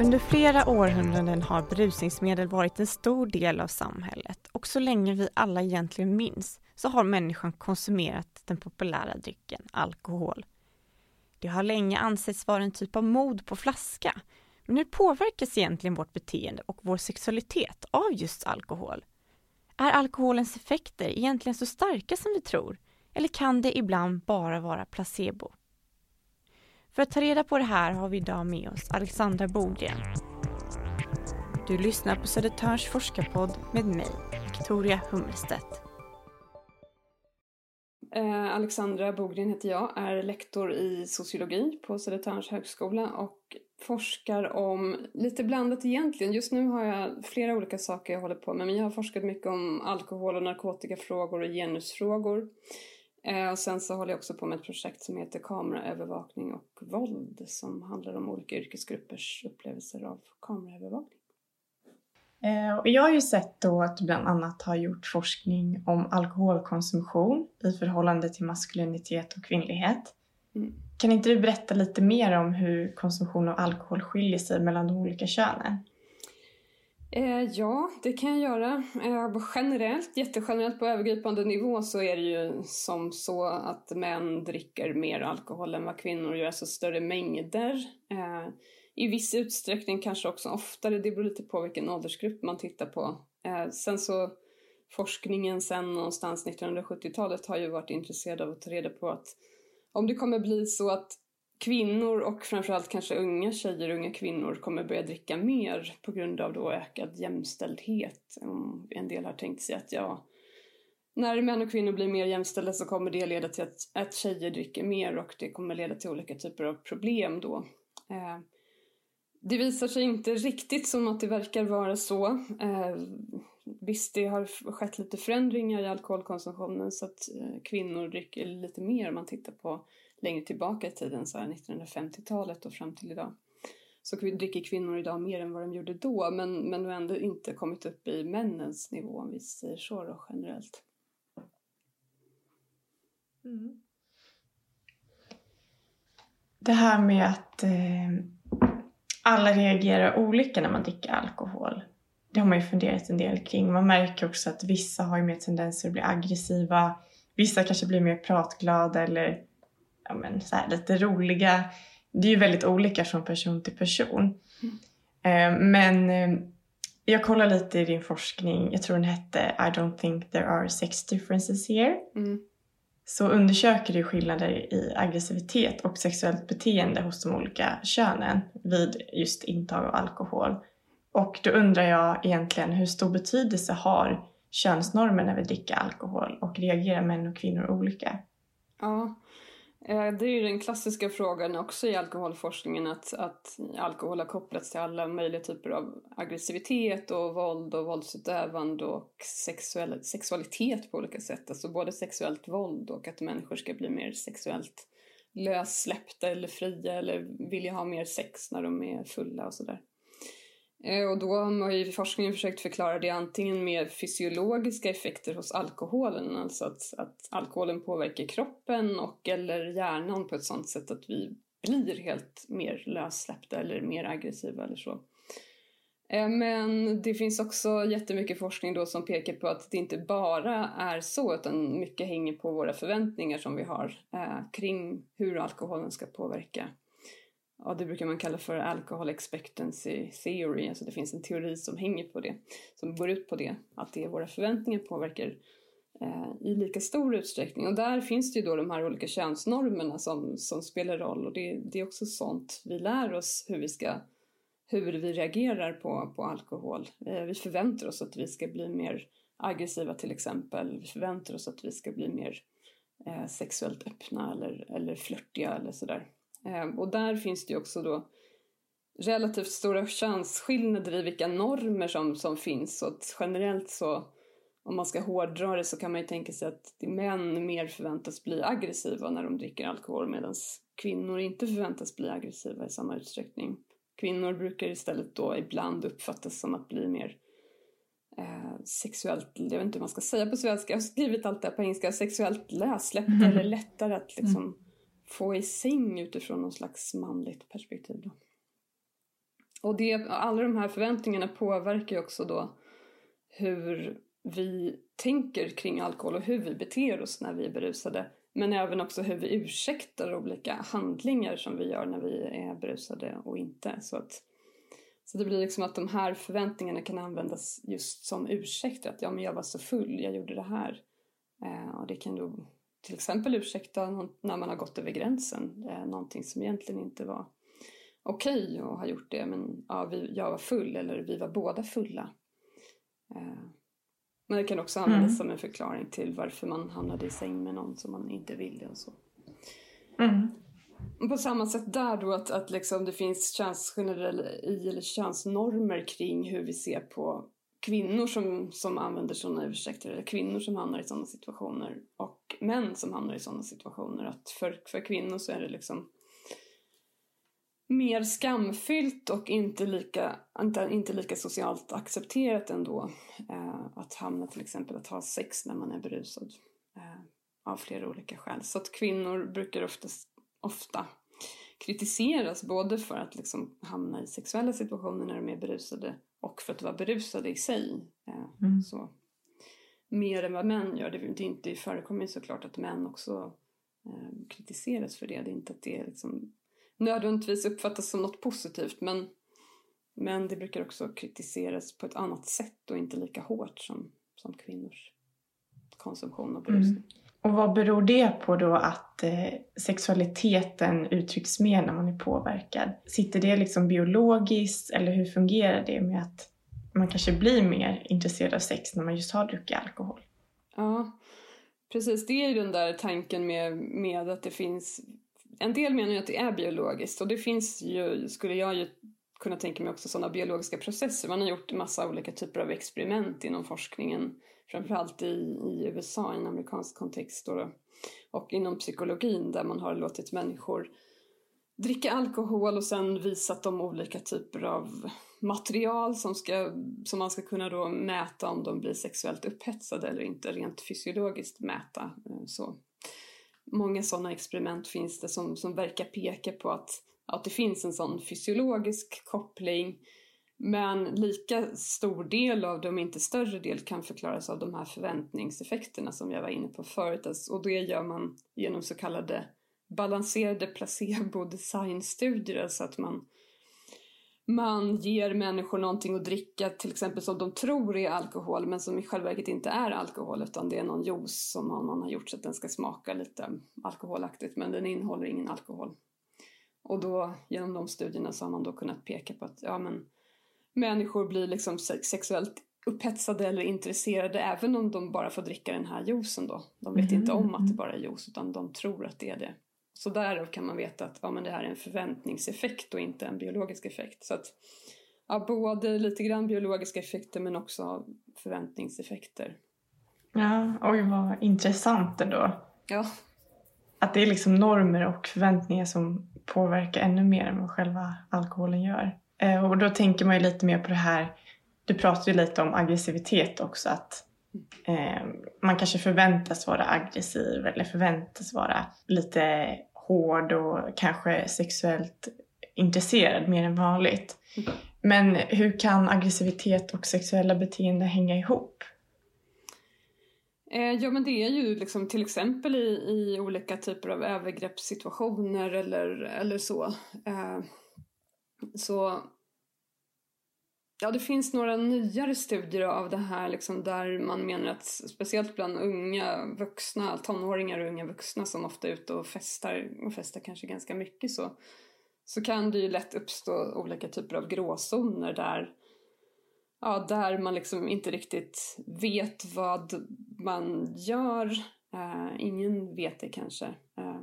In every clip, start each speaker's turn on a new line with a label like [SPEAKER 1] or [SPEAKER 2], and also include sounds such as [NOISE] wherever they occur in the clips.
[SPEAKER 1] Under flera århundraden har berusningsmedel varit en stor del av samhället och så länge vi alla egentligen minns så har människan konsumerat den populära drycken alkohol. Det har länge ansetts vara en typ av mod på flaska. Men hur påverkas egentligen vårt beteende och vår sexualitet av just alkohol? Är alkoholens effekter egentligen så starka som vi tror? Eller kan det ibland bara vara placebo? För att ta reda på det här har vi idag med oss Alexandra Bogren. Du lyssnar på Södertörns forskarpodd med mig, Victoria Hummelstedt.
[SPEAKER 2] Eh, Alexandra Bogren heter jag, är lektor i sociologi på Södertörns högskola och forskar om lite blandat egentligen. Just nu har jag flera olika saker jag håller på med men jag har forskat mycket om alkohol och narkotikafrågor och genusfrågor. Eh, och sen så håller jag också på med ett projekt som heter kameraövervakning och våld som handlar om olika yrkesgruppers upplevelser av kameraövervakning.
[SPEAKER 3] Eh, jag har ju sett då att du bland annat har gjort forskning om alkoholkonsumtion i förhållande till maskulinitet och kvinnlighet. Mm. Kan inte du berätta lite mer om hur konsumtion av alkohol skiljer sig mellan de olika könen?
[SPEAKER 2] Eh, ja, det kan jag göra. Eh, generellt, jättegenerellt på övergripande nivå så är det ju som så att män dricker mer alkohol än vad kvinnor gör, alltså större mängder. Eh, I viss utsträckning kanske också oftare, det beror lite på vilken åldersgrupp man tittar på. Eh, sen så forskningen sen någonstans 1970-talet har ju varit intresserad av att ta reda på att om det kommer bli så att kvinnor och framförallt kanske unga tjejer och unga kvinnor kommer börja dricka mer på grund av då ökad jämställdhet. En del har tänkt sig att ja, när män och kvinnor blir mer jämställda så kommer det leda till att, att tjejer dricker mer och det kommer leda till olika typer av problem då. Eh, det visar sig inte riktigt som att det verkar vara så. Eh, visst, det har skett lite förändringar i alkoholkonsumtionen så att eh, kvinnor dricker lite mer om man tittar på längre tillbaka i tiden, så 1950-talet och fram till idag. Så dricker kvinnor idag mer än vad de gjorde då, men, men har ändå inte kommit upp i männens nivå om vi säger så då, generellt.
[SPEAKER 3] Mm. Det här med att eh, alla reagerar olika när man dricker alkohol. Det har man ju funderat en del kring. Man märker också att vissa har ju mer tendenser att bli aggressiva. Vissa kanske blir mer pratglada eller ja, men, så här, lite roliga. Det är ju väldigt olika från person till person. Mm. Eh, men eh, jag kollar lite i din forskning, jag tror den hette I don't think there are sex differences here. Mm. Så undersöker du skillnader i aggressivitet och sexuellt beteende hos de olika könen vid just intag av alkohol. Och då undrar jag egentligen hur stor betydelse har könsnormer när vi dricker alkohol och reagerar män och kvinnor olika?
[SPEAKER 2] Ja, Eh, det är ju den klassiska frågan också i alkoholforskningen att, att alkohol har kopplats till alla möjliga typer av aggressivitet och våld och våldsutövande och sexuell, sexualitet på olika sätt. Alltså både sexuellt våld och att människor ska bli mer sexuellt lössläppta eller fria eller vilja ha mer sex när de är fulla och sådär. Eh, och då har man i forskningen försökt förklara det antingen med fysiologiska effekter hos alkoholen, alltså att, att alkoholen påverkar kroppen och eller hjärnan på ett sådant sätt att vi blir helt mer lössläppta eller mer aggressiva eller så. Eh, men det finns också jättemycket forskning då som pekar på att det inte bara är så utan mycket hänger på våra förväntningar som vi har eh, kring hur alkoholen ska påverka ja, det brukar man kalla för alcohol expectancy theory, alltså det finns en teori som hänger på det, som går ut på det, att det våra förväntningar påverkar eh, i lika stor utsträckning. Och där finns det ju då de här olika könsnormerna som, som spelar roll och det, det är också sånt vi lär oss hur vi ska hur vi reagerar på, på alkohol. Eh, vi förväntar oss att vi ska bli mer aggressiva till exempel. Vi förväntar oss att vi ska bli mer eh, sexuellt öppna eller, eller flörtiga eller sådär. Ehm, och där finns det ju också då relativt stora könsskillnader i vilka normer som, som finns. Så att generellt så, om man ska hårdra det så kan man ju tänka sig att män mer förväntas bli aggressiva när de dricker alkohol medan kvinnor inte förväntas bli aggressiva i samma utsträckning. Kvinnor brukar istället då ibland uppfattas som att bli mer eh, sexuellt, jag vet inte hur man ska säga på svenska, jag har skrivit allt det här på engelska, sexuellt lössläppt
[SPEAKER 3] Mm. [LAUGHS]
[SPEAKER 2] eller lättare att liksom få i säng utifrån någon slags manligt perspektiv. Då. Och det, alla de här förväntningarna påverkar ju också då hur vi tänker kring alkohol och hur vi beter oss när vi är berusade. Men även också hur vi ursäktar olika handlingar som vi gör när vi är berusade och inte. Så, att, så det blir liksom att de här förväntningarna kan användas just som ursäkter. Att ja, men jag var så full, jag gjorde det här. Eh, och det kan då till exempel ursäkta när man har gått över gränsen. Någonting som egentligen inte var okej okay att ha gjort det. Men ja, vi, jag var full eller vi var båda fulla. Eh, men det kan också användas
[SPEAKER 3] Mm.
[SPEAKER 2] som en förklaring till varför man hamnade i säng med någon som man inte ville och så.
[SPEAKER 3] Mm.
[SPEAKER 2] Och På samma sätt där då att, att liksom det finns könsgenerali eller könsnormer kring hur vi ser på kvinnor som, som använder sådana ursäkter eller kvinnor som hamnar i sådana situationer och män som hamnar i sådana situationer. Att för, för kvinnor så är det liksom mer skamfyllt och inte lika, inte, inte lika socialt accepterat ändå eh, att hamna till exempel att ha sex när man är berusad eh, av flera olika skäl. Så att kvinnor brukar oftast, ofta kritiseras både för att liksom hamna i sexuella situationer när de är berusade och för att vara berusade i sig. Eh,
[SPEAKER 3] Mm.
[SPEAKER 2] så. Mer än vad män gör. Det, det, inte, förekommer såklart att män också eh, kritiseras för det. Det är inte att det liksom nödvändigtvis uppfattas som något positivt men, men det brukar också kritiseras på ett annat sätt och inte lika hårt som, som kvinnors konsumtion av berusning.
[SPEAKER 3] Mm. Och vad beror det på då att eh, sexualiteten uttrycks mer när man är påverkad? Sitter det liksom biologiskt eller hur fungerar det med att man kanske blir mer intresserad av sex när man just har druckit alkohol?
[SPEAKER 2] Ja, precis. Det är ju den där tanken med, med att det finns... En del menar ju att det är biologiskt och det finns ju, skulle jag ju kunna tänka mig också, sådana biologiska processer. Man har gjort massa olika typer av experiment inom forskningen, framförallt i, i USA, i en amerikansk kontext då, och inom psykologin där man har låtit människor dricka alkohol och sen visat dem olika typer av material som, ska, som man ska kunna då mäta om de blir sexuellt upphetsade eller inte, rent fysiologiskt mäta. Eh, så. Många sådana experiment finns det som, som verkar peka på att, att det finns en sån fysiologisk koppling men lika stor del av det, om inte större del, kan förklaras av de här förväntningseffekterna som jag var inne på förut. Alltså, och det gör man genom så kallade balanserade placebo-designstudier, alltså att man, man ger människor någonting att dricka, till exempel som de tror är alkohol, men som i själva verket inte är alkohol, utan det är någon juice som någon har gjort så att den ska smaka lite alkoholaktigt, men den innehåller ingen alkohol. Och då, genom de studierna, så har man då kunnat peka på att ja, men, människor blir liksom sexuellt upphetsade eller intresserade även om de bara får dricka den här juicen då. De vet
[SPEAKER 3] Mm.
[SPEAKER 2] inte om att det bara är juice utan de tror att det är det. Så därav kan man veta att ja, men det här är en förväntningseffekt och inte en biologisk effekt. Så att ja, både lite grann biologiska effekter men också förväntningseffekter.
[SPEAKER 3] Ja, oj vad intressant ändå.
[SPEAKER 2] Ja,
[SPEAKER 3] Att det är liksom normer och förväntningar som påverkar ännu mer än vad själva alkoholen gör. Eh, och då tänker man ju lite mer på det här, du pratade ju lite om aggressivitet också, att eh, man kanske förväntas vara aggressiv eller förväntas vara lite hård och kanske sexuellt intresserad mer än vanligt.
[SPEAKER 2] Mm.
[SPEAKER 3] Men hur kan aggressivitet och sexuella beteenden hänga ihop?
[SPEAKER 2] Eh, ja men det är ju liksom till exempel i, i olika typer av övergreppssituationer eller, eller så. Eh, så Ja, det finns några nyare studier av det här liksom, där man menar att speciellt bland unga vuxna, tonåringar och unga vuxna som ofta är ute och festar, och festar kanske ganska mycket så, så kan det ju lätt uppstå olika typer av gråzoner där, ja, där man liksom inte riktigt vet vad man gör. Eh, ingen vet det kanske. Eh,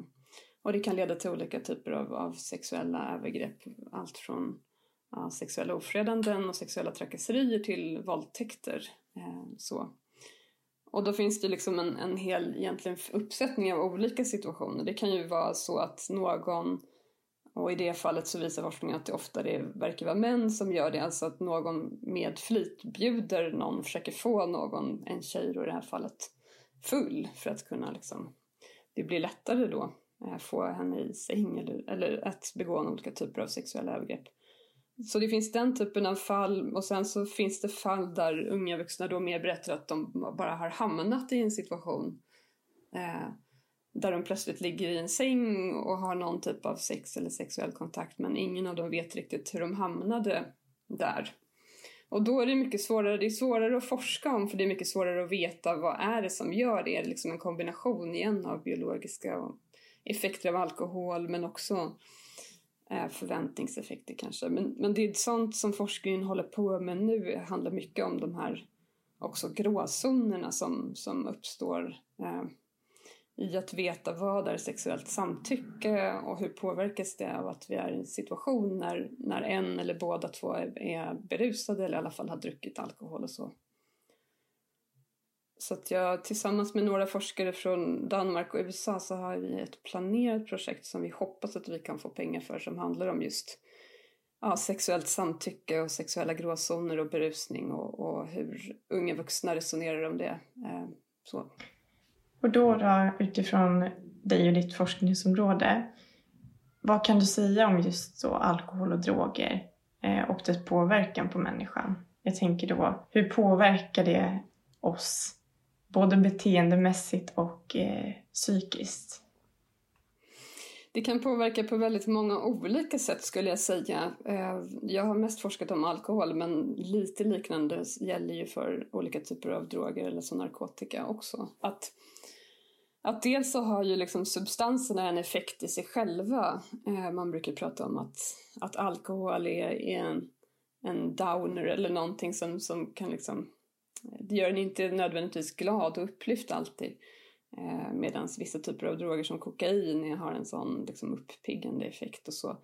[SPEAKER 2] och det kan leda till olika typer av, av sexuella övergrepp. Allt från ja, sexuella ofredanden och sexuella trakasserier till våldtäkter. Eh, så. Och då finns det liksom en, en hel egentligen uppsättning av olika situationer. Det kan ju vara så att någon och i det fallet så visar forskningen att det ofta det verkar vara män som gör det, alltså att någon med flit bjuder någon, försöker få någon, en tjej då i det här fallet, full för att kunna liksom, det blir lättare då Eh, få henne i säng eller, eller att begå olika typer av sexuella övergrepp. Så det finns den typen av fall och sen så finns det fall där unga vuxna då mer berättar att de bara har hamnat i en situation eh, där de plötsligt ligger i en säng och har någon typ av sex eller sexuell kontakt men ingen av dem vet riktigt hur de hamnade där. Och då är det mycket svårare, det är svårare att forska om för det är mycket svårare att veta vad är det som gör det. Är det liksom en kombination igen av biologiska effekter av alkohol men också eh, förväntningseffekter kanske. Men, men det är sånt som forskningen håller på med nu, handlar mycket om de här också gråzonerna som, som uppstår eh, i att veta vad är sexuellt samtycke och hur påverkas det av att vi är i en situation när, när en eller båda två är, är berusade eller i alla fall har druckit alkohol och så. Så att jag tillsammans med några forskare från Danmark och USA så har vi ett planerat projekt som vi hoppas att vi kan få pengar för som handlar om just ja, sexuellt samtycke och sexuella gråzoner och berusning och, och hur unga vuxna resonerar om det. Eh, så.
[SPEAKER 3] Och då, då utifrån dig och ditt forskningsområde, vad kan du säga om just så alkohol och droger eh, och dess påverkan på människan? Jag tänker då, hur påverkar det oss både beteendemässigt och eh, psykiskt?
[SPEAKER 2] Det kan påverka på väldigt många olika sätt skulle jag säga. Eh, jag har mest forskat om alkohol men lite liknande gäller ju för olika typer av droger eller som narkotika också. Att att dels så har ju liksom substanserna en effekt i sig själva. Eh, man brukar prata om att, att alkohol är, är en, en downer eller någonting som, som kan liksom... Det gör en inte nödvändigtvis glad och upplyft alltid. Eh, Medan vissa typer av droger som kokain har en sån liksom uppiggande effekt och så.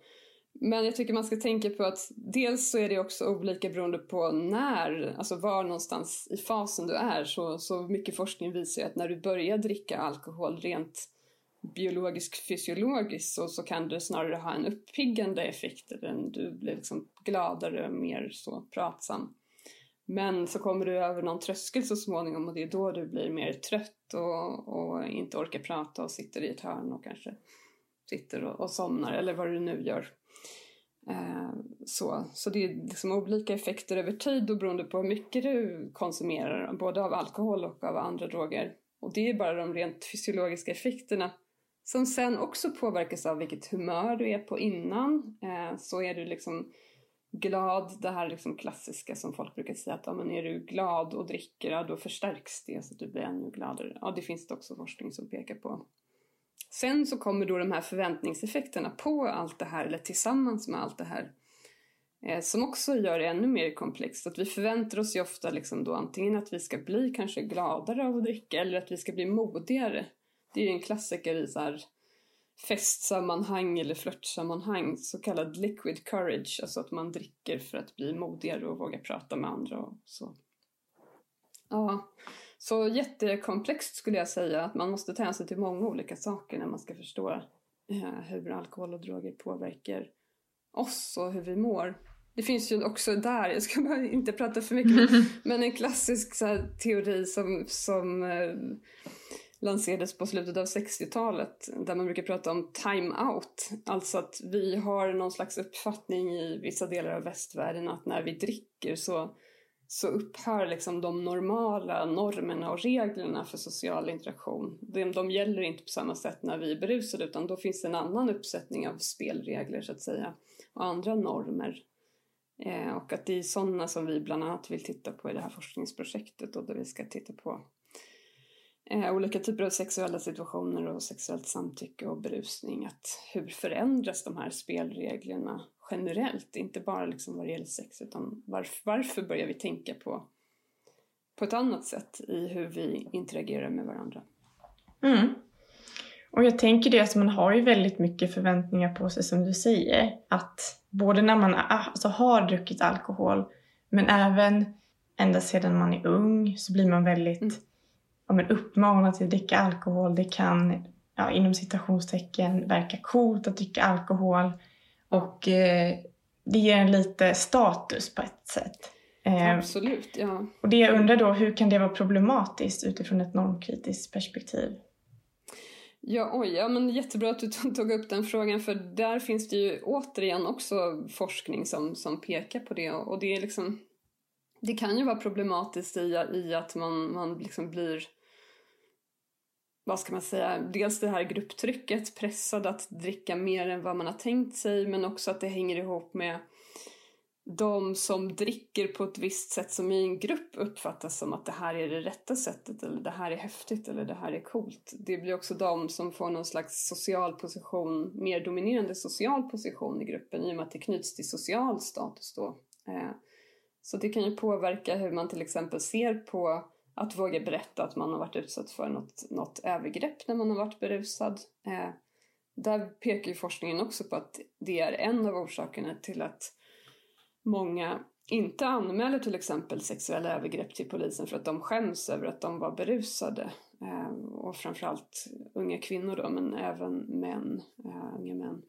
[SPEAKER 2] Men jag tycker man ska tänka på att dels så är det också olika beroende på när, alltså var någonstans i fasen du är. Så, så mycket forskning visar att när du börjar dricka alkohol rent biologiskt fysiologiskt så, så kan det snarare ha en uppiggande effekt. Än du blir liksom gladare, mer så pratsam. Men så kommer du över någon tröskel så småningom och det är då du blir mer trött och, och inte orkar prata och sitter i ett hörn och kanske sitter och, och somnar eller vad du nu gör. Eh, så, så det är liksom olika effekter över tid och beroende på hur mycket du konsumerar, både av alkohol och av andra droger. Och det är bara de rent fysiologiska effekterna som sen också påverkas av vilket humör du är på innan. Eh, så är du liksom glad, det här liksom klassiska som folk brukar säga att ja, men är du glad och dricker, ja, då förstärks det så att du blir ännu gladare. Ja, det finns det också forskning som pekar på. Sen så kommer då de här förväntningseffekterna på allt det här, eller tillsammans med allt det här, eh, som också gör det ännu mer komplext. Att vi förväntar oss ju ofta liksom då antingen att vi ska bli kanske gladare av att dricka eller att vi ska bli modigare. Det är ju en klassiker i så här festsammanhang eller flörtsammanhang, så kallad liquid courage, alltså att man dricker för att bli modigare och våga prata med andra och så. Ja, så jättekomplext skulle jag säga, att man måste ta hänsyn till många olika saker när man ska förstå eh, hur alkohol och droger påverkar oss och hur vi mår. Det finns ju också där, jag ska bara inte prata för mycket, [LAUGHS] men en klassisk här, teori som, som eh, lanserades på slutet av 60-talet där man brukar prata om time-out. Alltså att vi har någon slags uppfattning i vissa delar av västvärlden att när vi dricker så så upphör liksom de normala normerna och reglerna för social interaktion. De, de gäller inte på samma sätt när vi är berusade utan då finns det en annan uppsättning av spelregler så att säga och andra normer. Eh, och att det är sådana som vi bland annat vill titta på i det här forskningsprojektet och där vi ska titta på eh, olika typer av sexuella situationer och sexuellt samtycke och berusning. Att hur förändras de här spelreglerna generellt, inte bara liksom vad det gäller sex utan varför, varför börjar vi tänka på, på ett annat sätt i hur vi interagerar med varandra.
[SPEAKER 3] Mm. Och jag tänker det att man har ju väldigt mycket förväntningar på sig som du säger. Att både när man alltså, har druckit alkohol men även ända sedan man är ung så blir man väldigt mm. Ja, men uppmanad till att dricka alkohol. Det kan ja, inom citationstecken verka coolt att dricka alkohol. Och eh, det ger en lite status på ett sätt.
[SPEAKER 2] Eh, Absolut, ja.
[SPEAKER 3] Och det jag undrar då, hur kan det vara problematiskt utifrån ett normkritiskt perspektiv?
[SPEAKER 2] Ja, oj, ja, men jättebra att du tog upp den frågan för där finns det ju återigen också forskning som, som pekar på det och det är liksom det kan ju vara problematiskt i, i att man, man liksom blir vad ska man säga, dels det här grupptrycket, pressad att dricka mer än vad man har tänkt sig men också att det hänger ihop med de som dricker på ett visst sätt som i en grupp uppfattas som att det här är det rätta sättet eller det här är häftigt eller det här är coolt. Det blir också de som får någon slags social position, mer dominerande social position i gruppen i och med att det knyts till social status då. Eh, så det kan ju påverka hur man till exempel ser på att våga berätta att man har varit utsatt för något, något övergrepp när man har varit berusad. Eh, där pekar ju forskningen också på att det är en av orsakerna till att många inte anmäler till exempel sexuella övergrepp till polisen för att de skäms över att de var berusade. Eh, och framförallt unga kvinnor då, men även män, eh, unga män.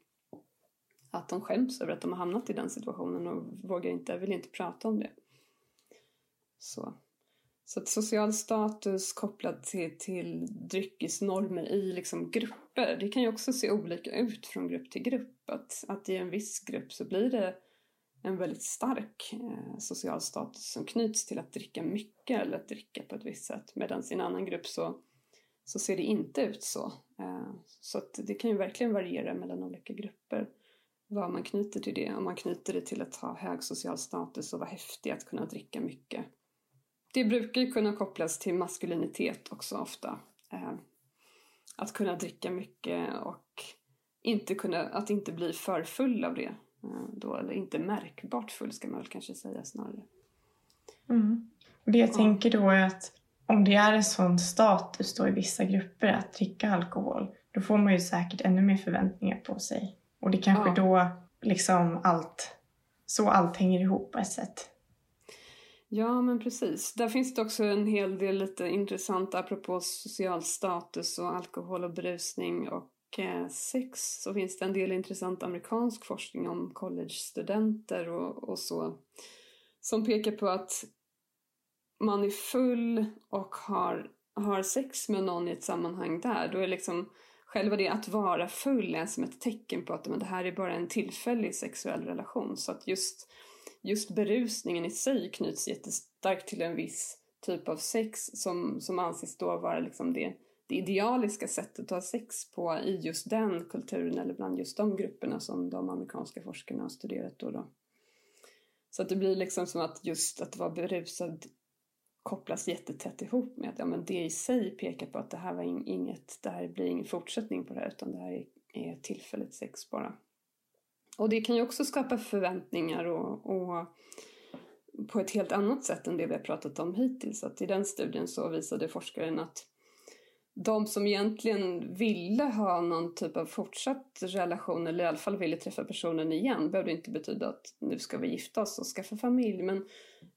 [SPEAKER 2] Att de skäms över att de har hamnat i den situationen och vågar inte, vill inte prata om det. Så, så att social status kopplat till, till dryckesnormer i liksom grupper, det kan ju också se olika ut från grupp till grupp. Att, att i en viss grupp så blir det en väldigt stark eh, social status som knyts till att dricka mycket eller att dricka på ett visst sätt. Medan i en annan grupp så, så ser det inte ut så. Eh, så att det kan ju verkligen variera mellan olika grupper vad man knyter till det. Om man knyter det till att ha hög social status och vara häftig, att kunna dricka mycket. Det brukar ju kunna kopplas till maskulinitet också ofta. Eh, att kunna dricka mycket och inte kunna, att inte bli för full av det. Eh, då, eller inte märkbart full ska man väl kanske säga snarare.
[SPEAKER 3] Mm. det jag ja. tänker då är att om det är en sån status då i vissa grupper att dricka alkohol, då får man ju säkert ännu mer förväntningar på sig. Och det kanske ja. då liksom allt, så allt hänger ihop på ett sätt.
[SPEAKER 2] Ja, men precis. Där finns det också en hel del lite intressant apropå social status och alkohol och berusning och eh, sex så finns det en del intressant amerikansk forskning om collegestudenter och, och så som pekar på att man är full och har, har sex med någon i ett sammanhang där, då är liksom själva det att vara full är som ett tecken på att men det här är bara en tillfällig sexuell relation. Så att just, just berusningen i sig knyts jättestarkt till en viss typ av sex som, som anses då vara liksom det, det idealiska sättet att ha sex på i just den kulturen eller bland just de grupperna som de amerikanska forskarna har studerat. Då, då. Så att det blir liksom som att just att vara berusad kopplas jättetätt ihop med att ja, men det i sig pekar på att det här var inget, det här blir ingen fortsättning på det här utan det här är, tillfälligt sex bara. Och det kan ju också skapa förväntningar och, och på ett helt annat sätt än det vi har pratat om hittills. Att I den studien så visade forskaren att de som egentligen ville ha någon typ av fortsatt relation eller i alla fall ville träffa personen igen behövde inte betyda att nu ska vi gifta oss och skaffa familj men,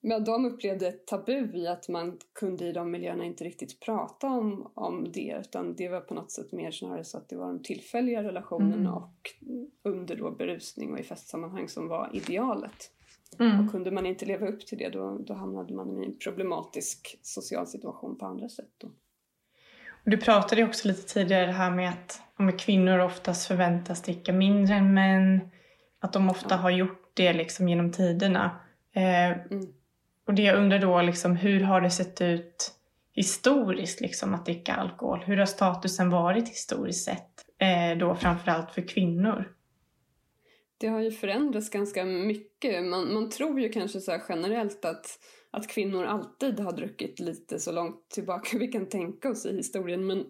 [SPEAKER 2] men de upplevde ett tabu i att man kunde i de miljöerna inte riktigt prata om, om det utan det var på något sätt mer snarare så att det var de tillfälliga relationerna mm. och under då berusning och i festsammanhang som var idealet. Mm. Och kunde man inte leva upp till det då, då hamnade man i en problematisk social situation på andra sätt. Då.
[SPEAKER 3] Du pratade ju också lite tidigare det här med att om kvinnor oftast förväntas dricka mindre än män. Att de ofta har gjort det liksom genom tiderna. Eh, mm. Och det jag undrar då, liksom, hur har det sett ut historiskt liksom, att dricka alkohol? Hur har statusen varit historiskt sett? Eh, då framförallt för kvinnor.
[SPEAKER 2] Det har ju förändrats ganska mycket. Man, man tror ju kanske så generellt att att kvinnor alltid har druckit lite så långt tillbaka [LAUGHS] vi kan tänka oss i historien. Men,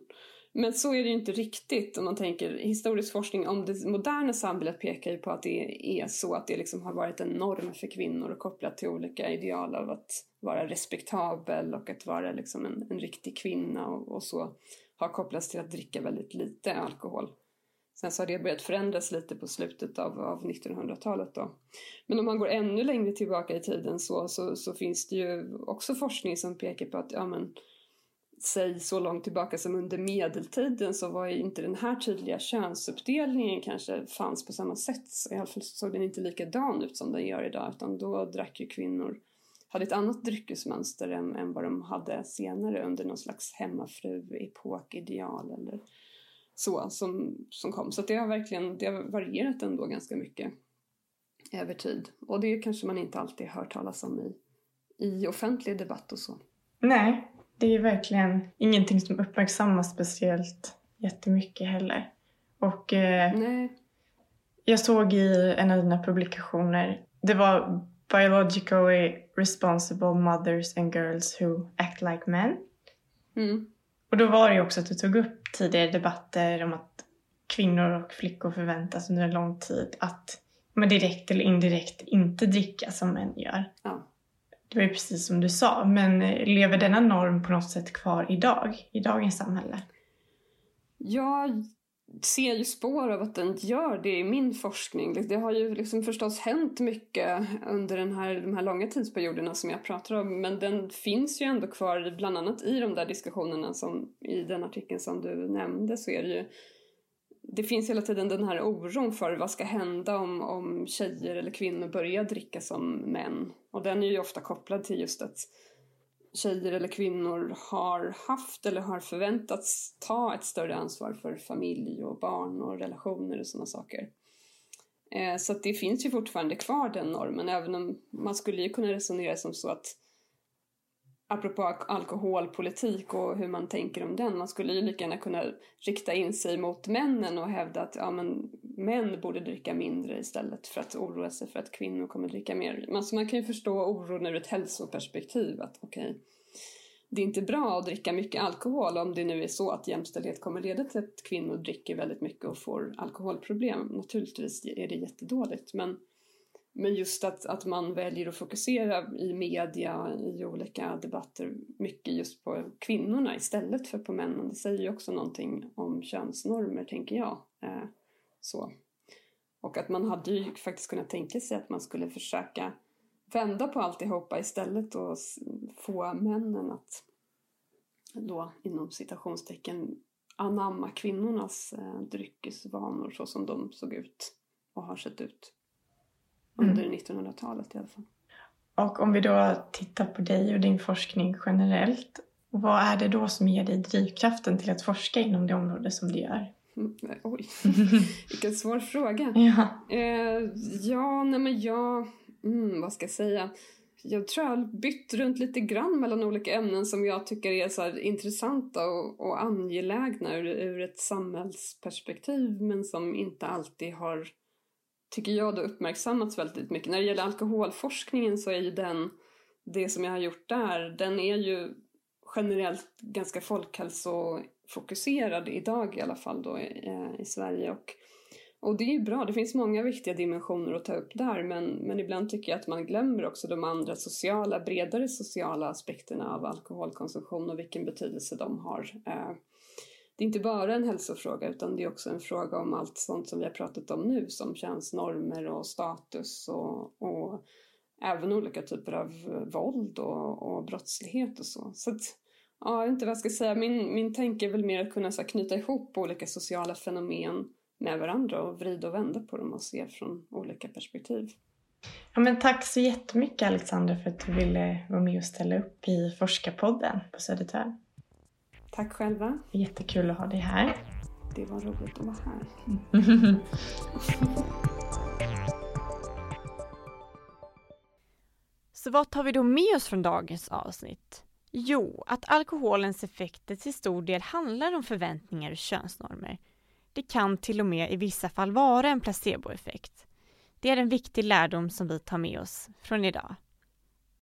[SPEAKER 2] men så är det ju inte riktigt om man tänker historisk forskning om det moderna samhället pekar ju på att det är så att det liksom har varit en norm för kvinnor och kopplat till olika ideal av att vara respektabel och att vara liksom en, en riktig kvinna och, och så har kopplats till att dricka väldigt lite alkohol. Sen så har det börjat förändras lite på slutet av, av 1900-talet då. Men om man går ännu längre tillbaka i tiden så, så, så, finns det ju också forskning som pekar på att ja, men, säg så långt tillbaka som under medeltiden så var ju inte den här tydliga könsuppdelningen kanske fanns på samma sätt. I alla fall såg den inte likadan ut som den gör idag utan då drack ju kvinnor, hade ett annat dryckesmönster än, än vad de hade senare under någon slags hemmafru-epokideal eller så som, som kom. Så det har verkligen det har varierat ändå ganska mycket över tid. Och det kanske man inte alltid hört talas om i, i offentlig debatt och så.
[SPEAKER 3] Nej, det är verkligen ingenting som uppmärksammas speciellt jättemycket heller. Och eh,
[SPEAKER 2] Nej.
[SPEAKER 3] jag såg i en av dina publikationer, det var Biologically responsible mothers and girls who act like men.
[SPEAKER 2] Mm.
[SPEAKER 3] Och då var det ju också att du tog upp tidigare debatter om att kvinnor och flickor förväntas under en lång tid att men direkt eller indirekt inte dricka som män gör.
[SPEAKER 2] Ja.
[SPEAKER 3] Det var ju precis som du sa, men eh, lever denna norm på något sätt kvar idag, i dagens samhälle?
[SPEAKER 2] Jag ser ju spår av att den gör det i min forskning. Liksom, det har ju liksom förstås hänt mycket under den här, de här långa tidsperioderna som jag pratar om men den finns ju ändå kvar bland annat i de där diskussionerna som i den artikeln som du nämnde så är det ju det finns hela tiden den här oron för vad ska hända om, om tjejer eller kvinnor börjar dricka som män. Och den är ju ofta kopplad till just att tjejer eller kvinnor har haft eller har förväntats ta ett större ansvar för familj och barn och relationer och sådana saker. Eh, så att det finns ju fortfarande kvar den normen, även om man skulle ju kunna resonera som så att apropå alkoholpolitik och hur man tänker om den, man skulle ju lika gärna kunna rikta in sig mot männen och hävda att ja, men, män borde dricka mindre istället för att oroa sig för att kvinnor kommer dricka mer. Alltså man kan ju förstå oron ur ett hälsoperspektiv att okej, okay, det är inte bra att dricka mycket alkohol om det nu är så att jämställdhet kommer leda till att kvinnor dricker väldigt mycket och får alkoholproblem. Naturligtvis är det jättedåligt men men just att, att man väljer att fokusera i media, i olika debatter, mycket just på kvinnorna istället för på männen. Det säger ju också någonting om könsnormer, tänker jag. Eh, så. Och att man hade ju faktiskt kunnat tänka sig att man skulle försöka vända på alltihopa istället och få männen att då inom citationstecken anamma kvinnornas eh, dryckesvanor så som de såg ut och har sett ut under mm. 1900-talet i alla fall.
[SPEAKER 3] Och om vi då tittar på dig och din forskning generellt, vad är det då som ger dig drivkraften till att forska inom det område som du gör?
[SPEAKER 2] Mm, oj, [LAUGHS] vilken svår fråga.
[SPEAKER 3] Ja,
[SPEAKER 2] eh, ja nej men jag, mm, vad ska jag säga? Jag tror jag har bytt runt lite grann mellan olika ämnen som jag tycker är så intressanta och, och angelägna ur, ur ett samhällsperspektiv men som inte alltid har tycker jag, då uppmärksammats väldigt mycket. När det gäller alkoholforskningen så är ju den, det som jag har gjort där, den är ju generellt ganska folkhälsofokuserad idag i alla fall då i, eh, i Sverige. Och, och det är ju bra, det finns många viktiga dimensioner att ta upp där men, men ibland tycker jag att man glömmer också de andra sociala, bredare sociala aspekterna av alkoholkonsumtion och vilken betydelse de har. Eh, det är inte bara en hälsofråga utan det är också en fråga om allt sånt som vi har pratat om nu som könsnormer och status och, och även olika typer av våld och, och brottslighet och så. Så att, ja, jag vet inte vad jag ska säga. Min, min tanke är väl mer att kunna så här, knyta ihop olika sociala fenomen med varandra och vrida och vända på dem och se från olika perspektiv.
[SPEAKER 3] Ja, men tack så jättemycket Alexandra för att du ville vara med och ställa upp i Forskarpodden på Södertörn.
[SPEAKER 2] Tack själva.
[SPEAKER 3] Jättekul att ha dig här.
[SPEAKER 2] Det var roligt att vara här. [LAUGHS]
[SPEAKER 1] Så vad tar vi då med oss från dagens avsnitt? Jo, att alkoholens effekter till stor del handlar om förväntningar och könsnormer. Det kan till och med i vissa fall vara en placeboeffekt. Det är en viktig lärdom som vi tar med oss från idag.